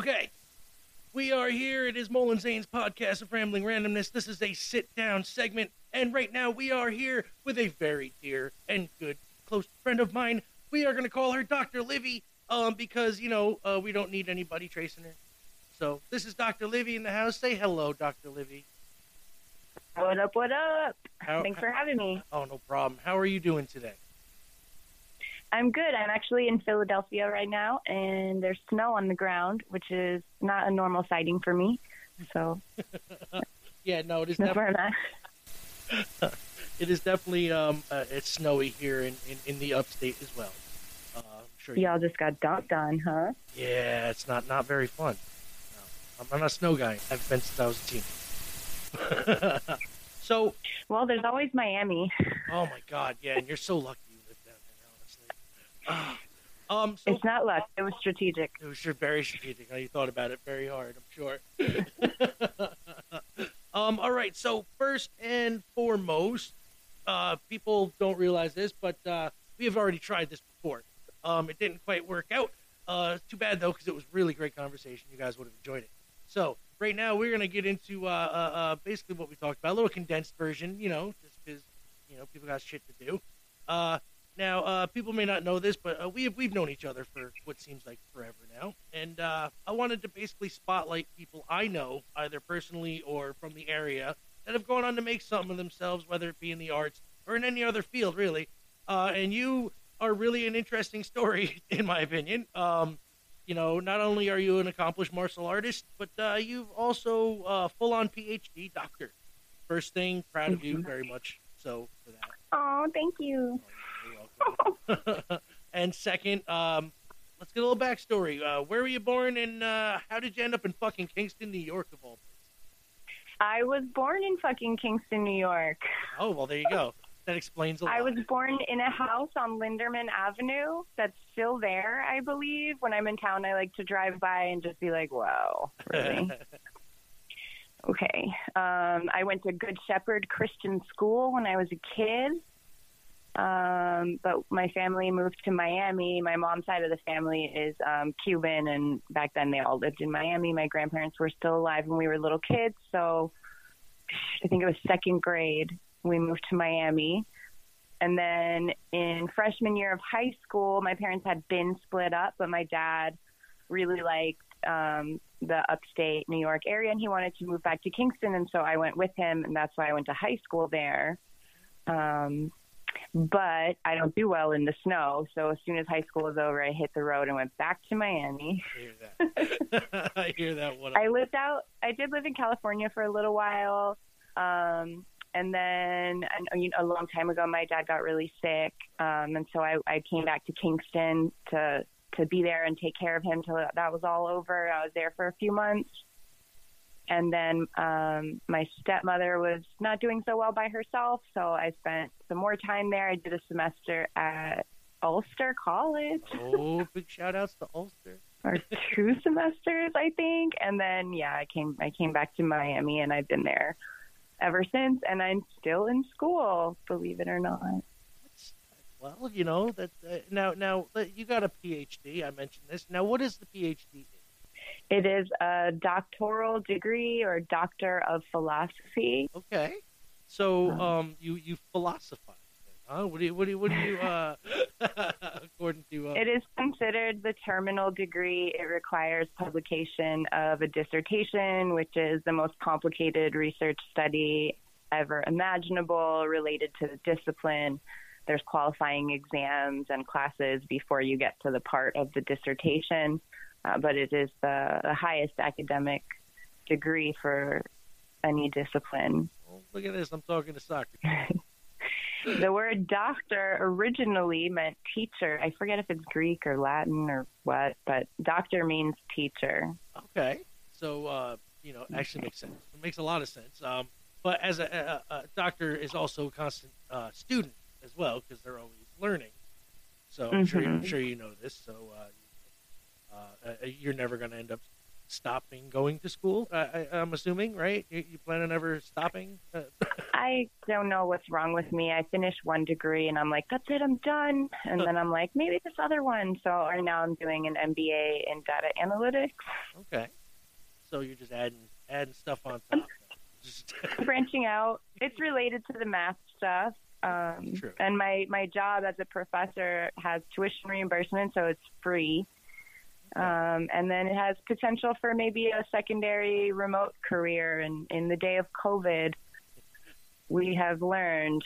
Okay. We are here. It is Mullen Zane's podcast of Rambling Randomness. This is a sit down segment. And right now we are here with a very dear and good close friend of mine. We are going to call her Dr. Livy um, because, you know, uh, we don't need anybody tracing her. So this is Dr. Livy in the house. Say hello, Dr. Livy. What up, what up? How, Thanks for having me. Oh, no problem. How are you doing today? I'm good. I'm actually in Philadelphia right now, and there's snow on the ground, which is not a normal sighting for me. So Yeah, no, it is definitely, it is definitely um, uh, it's snowy here in, in, in the upstate as well. Uh, I'm sure you Y'all just got dumped on, huh? Yeah, it's not not very fun. No, I'm, I'm not a snow guy. I've been since I was a teen. so, Well, there's always Miami. oh my God, yeah, and you're so lucky you live down there, honestly. Ah. um, so It's not luck. It was strategic. it was sure very strategic. You thought about it very hard, I'm sure. um, all right. So first and foremost, uh, people don't realize this, but uh, we have already tried this before. Um, it didn't quite work out. Uh, too bad though, because it was really great conversation. You guys would have enjoyed it. So right now we're gonna get into uh, uh, uh, basically what we talked about, a little condensed version. You know, just because you know people got shit to do. Now, uh, people may not know this, but uh, we have, we've known each other for what seems like forever now, and uh, I wanted to basically spotlight people I know, either personally or from the area, that have gone on to make something of themselves, whether it be in the arts or in any other field, really. Uh, and you are really an interesting story, in my opinion. Um, you know, not only are you an accomplished martial artist, but uh, you've also uh, full-on PhD doctor. First thing, proud of you very much. So for that. Oh, thank you. And second, um, let's get a little backstory. Uh, where were you born, and uh, how did you end up in fucking Kingston, New York, of all places? I was born in fucking Kingston, New York. Oh, well, there you go. That explains a lot. I was born in a house on Linderman Avenue that's still there, I believe. When I'm in town, I like to drive by and just be like, wow, really? Okay. Um, I went to Good Shepherd Christian School when I was a kid. Um, but my family moved to Miami. My mom's side of the family is um, Cuban, and back then they all lived in Miami. My grandparents were still alive when we were little kids. So I think it was second grade. We moved to Miami. And then in freshman year of high school, my parents had been split up, but my dad really liked um, the upstate New York area, and he wanted to move back to Kingston, and so I went with him, and that's why I went to high school there. Um, but I don't do well in the snow, so as soon as high school was over, I hit the road and went back to Miami. I hear that. I hear that. What I lived out. I did live in California for a little while, um, and then know, a long time ago, my dad got really sick, um, and so I, I came back to Kingston to to be there and take care of him till that was all over. I was there for a few months, and then um, my stepmother was not doing so well by herself, so I spent some more time there. I did a semester at Ulster College oh, big shout outs to Ulster. or two semesters, I think. And then yeah, I came I came back to Miami and I've been there ever since and I'm still in school, believe it or not. Well, you know that uh, now. Now uh, you got a PhD. I mentioned this. Now, what is the PhD? It is a doctoral degree or doctor of philosophy. Okay, so Um, um, you you philosophize, then, huh? What do you what do you what do you uh, according to uh, It is considered the terminal degree. It requires publication of a dissertation, which is the most complicated research study ever imaginable related to the discipline. There's qualifying exams and classes before you get to the part of the dissertation, uh, but it is the, the highest academic degree for any discipline. oh, look at this? I'm talking to soccer. The word doctor originally meant teacher. I forget if it's Greek or Latin or what, but doctor means teacher. Okay, so uh, you know, actually makes sense. It makes a lot of sense. Um, but as a, a, a doctor is also a constant uh, student as well because they're always learning. So I'm sure I'm sure you know this. So uh, uh, uh, you're never going to end up stopping going to school. I, I, I'm assuming, right? You, you plan on ever stopping? Uh, I don't know what's wrong with me. I finished one degree and I'm like, that's it, I'm done. And then I'm like, maybe this other one. So right now I'm doing an MBA in data analytics. okay. So you're just adding adding stuff on top. Just branching out. It's related to the math stuff. Um, and my, my job as a professor has tuition reimbursement, so it's free. Um, and then it has potential for maybe a secondary remote career. And in the day of COVID, we have learned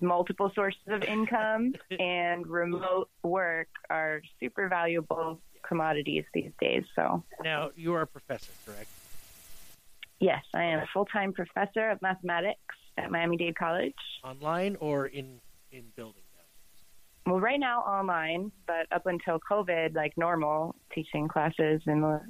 multiple sources of income and remote work are super valuable commodities these days. So, now you are a professor, correct? yes, I am a full time professor of mathematics at Miami Dade College. Online or in in building? Well, right now online, but up until COVID, like normal teaching classes in the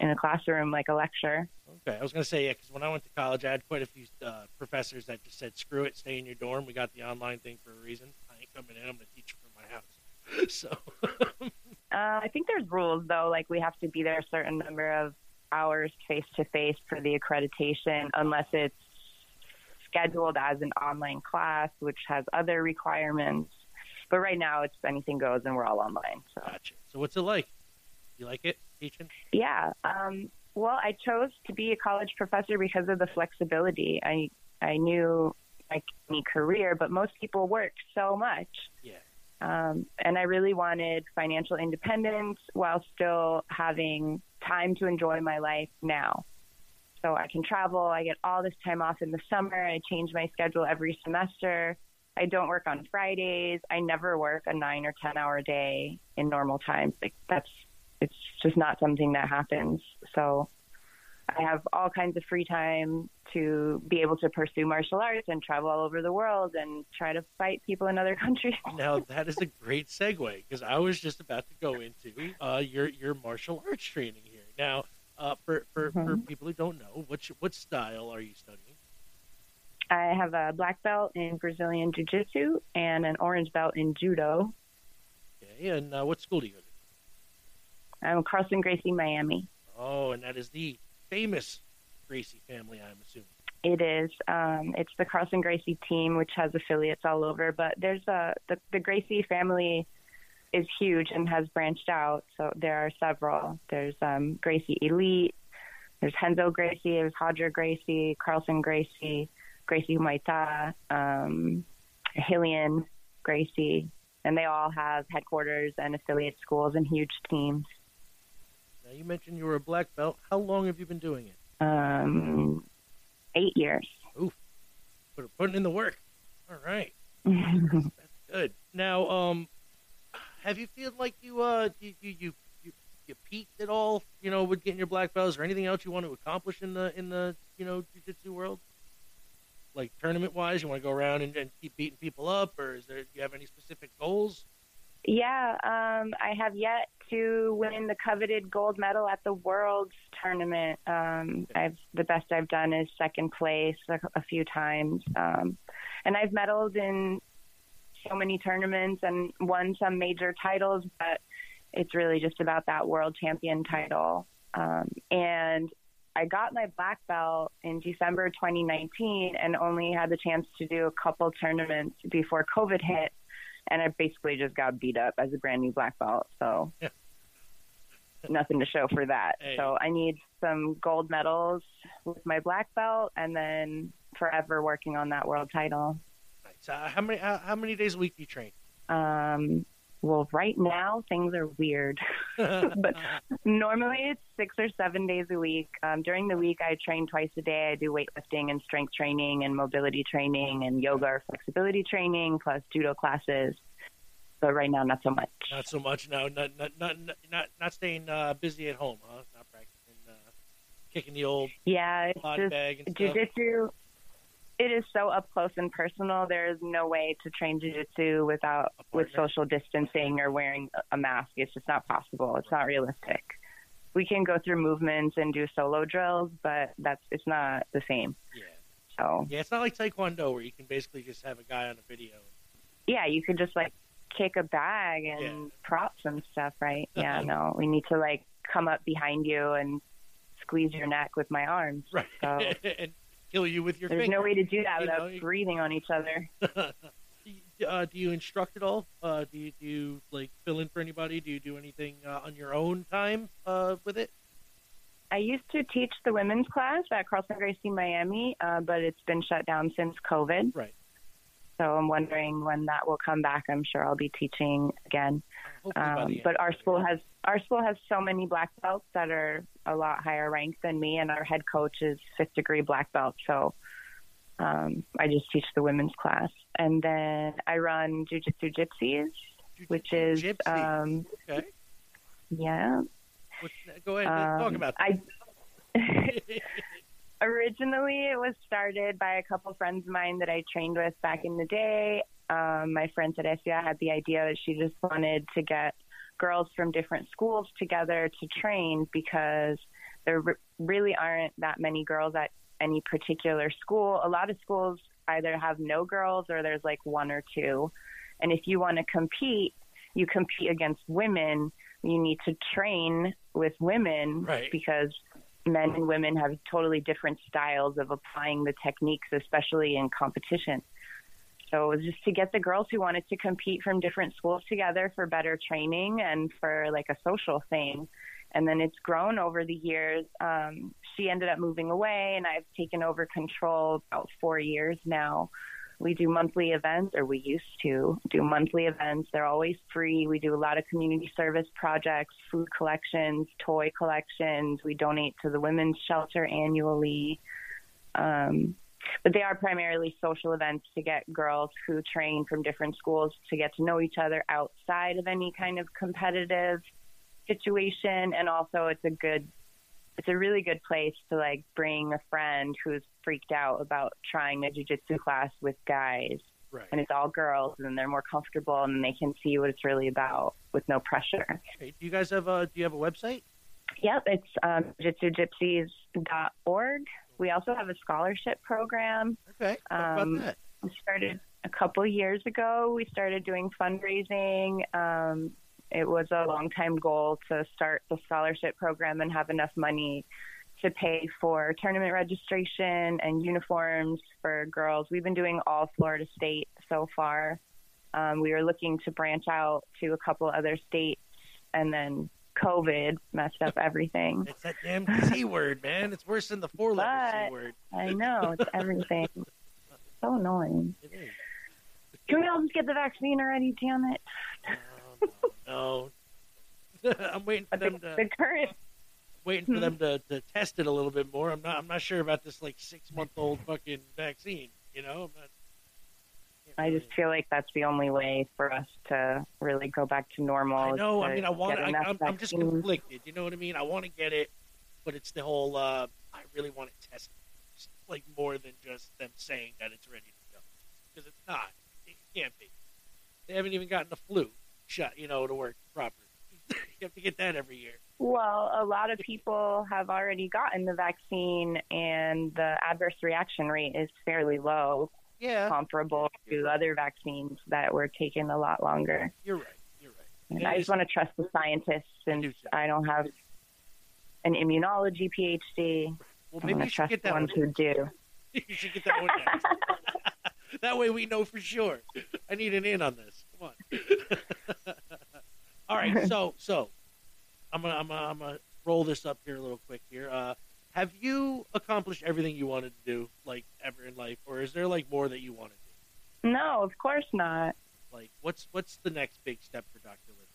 in a classroom, like a lecture. Okay, I was going to say yeah, because when I went to college, I had quite a few uh, professors that just said, "Screw it, stay in your dorm. We got the online thing for a reason. I ain't coming in. I'm going to teach from my house." So, Uh, I think there's rules though, like we have to be there a certain number of hours face to face for the accreditation, unless it's scheduled as an online class, which has other requirements. But right now, it's anything goes, and we're all online. So gotcha. So, what's it like? You like it teaching? yeah. Um, well, I chose to be a college professor because of the flexibility. I I knew like any career, but most people work so much. Yeah. Um, and I really wanted financial independence while still having time to enjoy my life now. So I can travel. I get all this time off in the summer. I change my schedule every semester. I don't work on Fridays. I never work a nine or 10 hour day in normal times. Like that's, it's just not something that happens. So I have all kinds of free time to be able to pursue martial arts and travel all over the world and try to fight people in other countries. Now that is a great segue because I was just about to go into uh, your your martial arts training here. Now, uh, for for, for Mhm. people who don't know, what what style are you studying? I have a black belt in Brazilian Jiu Jitsu and an orange belt in Judo. Okay, and uh, what school do you go to? I'm Carlson Gracie, Miami. Oh, and that is the famous Gracie family, I'm assuming. It is. Um, it's the Carlson Gracie team, which has affiliates all over. But there's a the, the Gracie family is huge and has branched out. So there are several. There's um, Gracie Elite. There's Renzo Gracie. There's Roger Gracie. Carlson Gracie. Gracie Humaita. Um, Rilion Gracie. And they all have headquarters and affiliate schools and huge teams. Now you mentioned you were a black belt. How long have you been doing it? Um, eight years. Put, putting in the work. All right, that's good. Now, um, have you feel like you uh you you you you, you peaked at all? You know, with getting your black belts or anything else you want to accomplish in the in the you know jiu-jitsu world? Like tournament wise, you want to go around and, and keep beating people up, or is there do you have any specific goals? Yeah, um, I have yet to win the coveted gold medal at the Worlds tournament. Um, I've the best I've done is second place a, a few times, um, and I've medaled in so many tournaments and won some major titles. But it's really just about that world champion title. Um, and I got my black belt in December 2019, and only had the chance to do a couple tournaments before COVID hit and I basically just got beat up as a brand new black belt. So Yeah. nothing to show for that. Hey. So I need some gold medals with my black belt, and then forever working on that world title. Nice. Uh, how many how, how many days a week do you train? Um, well, right now things are weird. But- Normally it's six or seven days a week. Um, during the week, I train twice a day. I do weightlifting and strength training and mobility training and yoga or flexibility training plus judo classes. But right now, not so much. not so much now. Not not not not, not staying uh, busy at home, huh? Not practicing, uh, kicking the old Yeah, it's just bag and stuff. jujitsu. It is so up close and personal. There is no way to train jujitsu without with social distancing or wearing a mask. It's just not possible. It's not realistic. We can go through movements and do solo drills, but that's it's not the same. Yeah. So Yeah, it's not like Taekwondo where you can basically just have a guy on a video. yeah, you could just like kick a bag and Yeah. props and stuff, right? Yeah, no, we need to like come up behind you and squeeze your neck with my arms. Right. So and kill you with your there's finger. no way to do that you without know, breathing on each other. uh, do you instruct at all? Uh, do you do you like fill in for anybody? Do you do anything uh, on your own time uh, with it? I used to teach the women's class at Carlson Gracie Miami, uh, but it's been shut down since COVID. Right. So I'm wondering when that will come back. I'm sure I'll be teaching again. Hopefully by the Um, but our school has our school has so many black belts that are a lot higher ranked than me, and our head coach is fifth degree black belt. So um, I just teach the women's class, and then I run jujitsu gypsies, which is Gypsy. um, okay. yeah. What's, go ahead talk Um, about I originally it was started by a couple friends of mine that I trained with back in the day. Um, my friend Teresia had the idea that she just wanted to get girls from different schools together to train because there re- really aren't that many girls at any particular school. A lot of schools either have no girls or there's like one or two. And if you want to compete, you compete against women. You need to train with women Right. because men and women have totally different styles of applying the techniques, especially in competition. So it was just to get the girls who wanted to compete from different schools together for better training and for like a social thing. And then it's grown over the years. Um, she ended up moving away, and I've taken over control about four years now. We do monthly events, or we used to do monthly events. They're always free. We do a lot of community service projects, food collections, toy collections. We donate to the women's shelter annually. Um, but they are primarily social events to get girls who train from different schools to get to know each other outside of any kind of competitive situation. And also, it's a good it's a really good place to like bring a friend who's freaked out about trying a jujitsu class with guys right. and it's all girls and they're more comfortable and they can see what it's really about with no pressure. Okay. Do you guys have a Do you have a website? Yep, it's um, jujitsugypsies.org. We also have a scholarship program. Okay. Um, about that. We started a couple years ago. We started doing fundraising. Um, it was a long time goal to start the scholarship program and have enough money to pay for tournament registration and uniforms for girls. We've been doing all Florida State so far. Um, we were looking to branch out to a couple other states, and then COVID messed up everything. It's that damn C word, man. It's worse than the four letter C word. I know it's everything. so annoying. It is. Can we all just get the vaccine already? Damn it! No, no. I'm waiting for But the, them to the current waiting for Hmm. them to, to test it a little bit more. I'm not I'm not sure about this like six month old fucking vaccine. You know, I'm not. I just feel like that's the only way for us to really go back to normal. I know. I mean, I want. I, I'm, I'm just conflicted. You know what I mean? I want to get it, but it's the whole. Uh, I really want it tested, It's like more than just them saying that it's ready to go, because it's not. It can't be. They haven't even gotten the flu shot, you know, to work properly. you have to get that every year. Well, a lot of people have already gotten the vaccine, and the adverse reaction rate is fairly low, Yeah, comparable to other vaccines that were taken a lot longer. you're right. You're right. I just want to trust the scientists since. I don't have an immunology PhD. Well, maybe you should trust get the that one. who do. you should get that one that way we know for sure. I need an in on this. Come on. All right, so so I'm gonna I'm gonna, I'm gonna roll this up here a little quick here. Uh, have you accomplished everything you wanted to do, like ever in life, or is there like more that you want to do? No, of course not. Like, what's what's the next big step for Dr. Livy?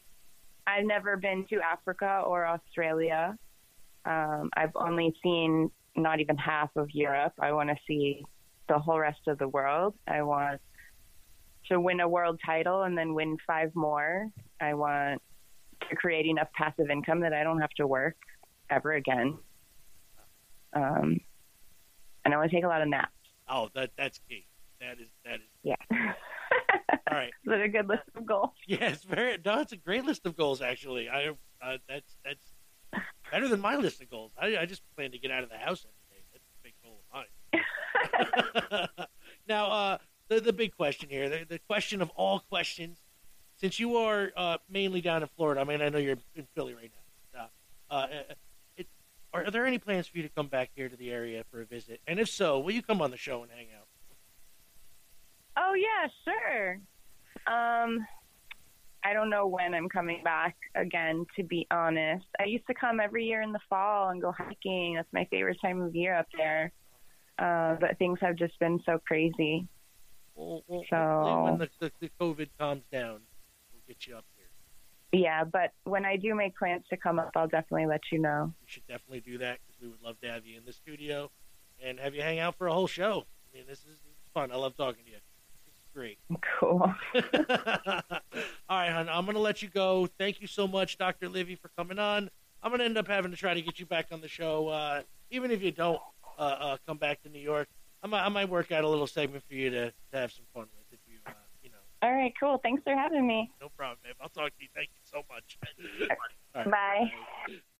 I've never been to Africa or Australia. Um, I've only seen not even half of Europe. I want to see the whole rest of the world. I want to win a world title and then win five more. I want to create enough passive income that I don't have to work ever again. Um, and I want to take a lot of naps. Oh, that that's key. That is that is Yeah. all right. Is that a good list of goals? Yeah, it's very. No, it's a great list of goals. Actually, I uh, that's that's better than my list of goals. I, I just plan to get out of the house every day. That's a big goal of mine. now, uh, the the big question here, the, the question of all questions, since you are uh, mainly down in Florida. I mean, I know you're in Philly right now. Uh, Uh, it, are, are there any plans for you to come back here to the area for a visit? And if so, will you come on the show and hang out? Oh yeah, sure. Um, I don't know when I'm coming back again. To be honest, I used to come every year in the fall and go hiking. That's my favorite time of year up there. Uh, but things have just been so crazy. Well, well So- when the, the, the COVID calms down, we'll get you up. Yeah, but when I do make plans to come up, I'll definitely let you know. You should definitely do that because we would love to have you in the studio and have you hang out for a whole show. I mean, this is, this is fun. I love talking to you. This is great. Cool. All right, hon. I'm going to let you go. Thank you so much, Dr. Livy, for coming on. I'm going to end up having to try to get you back on the show, uh, even if you don't uh, uh, come back to New York. I might, I might work out a little segment for you to, to have some fun with if you, uh, you know. All right, cool. Thanks for having me. No problem, babe. I'll talk to you. Thank you so much. Bye.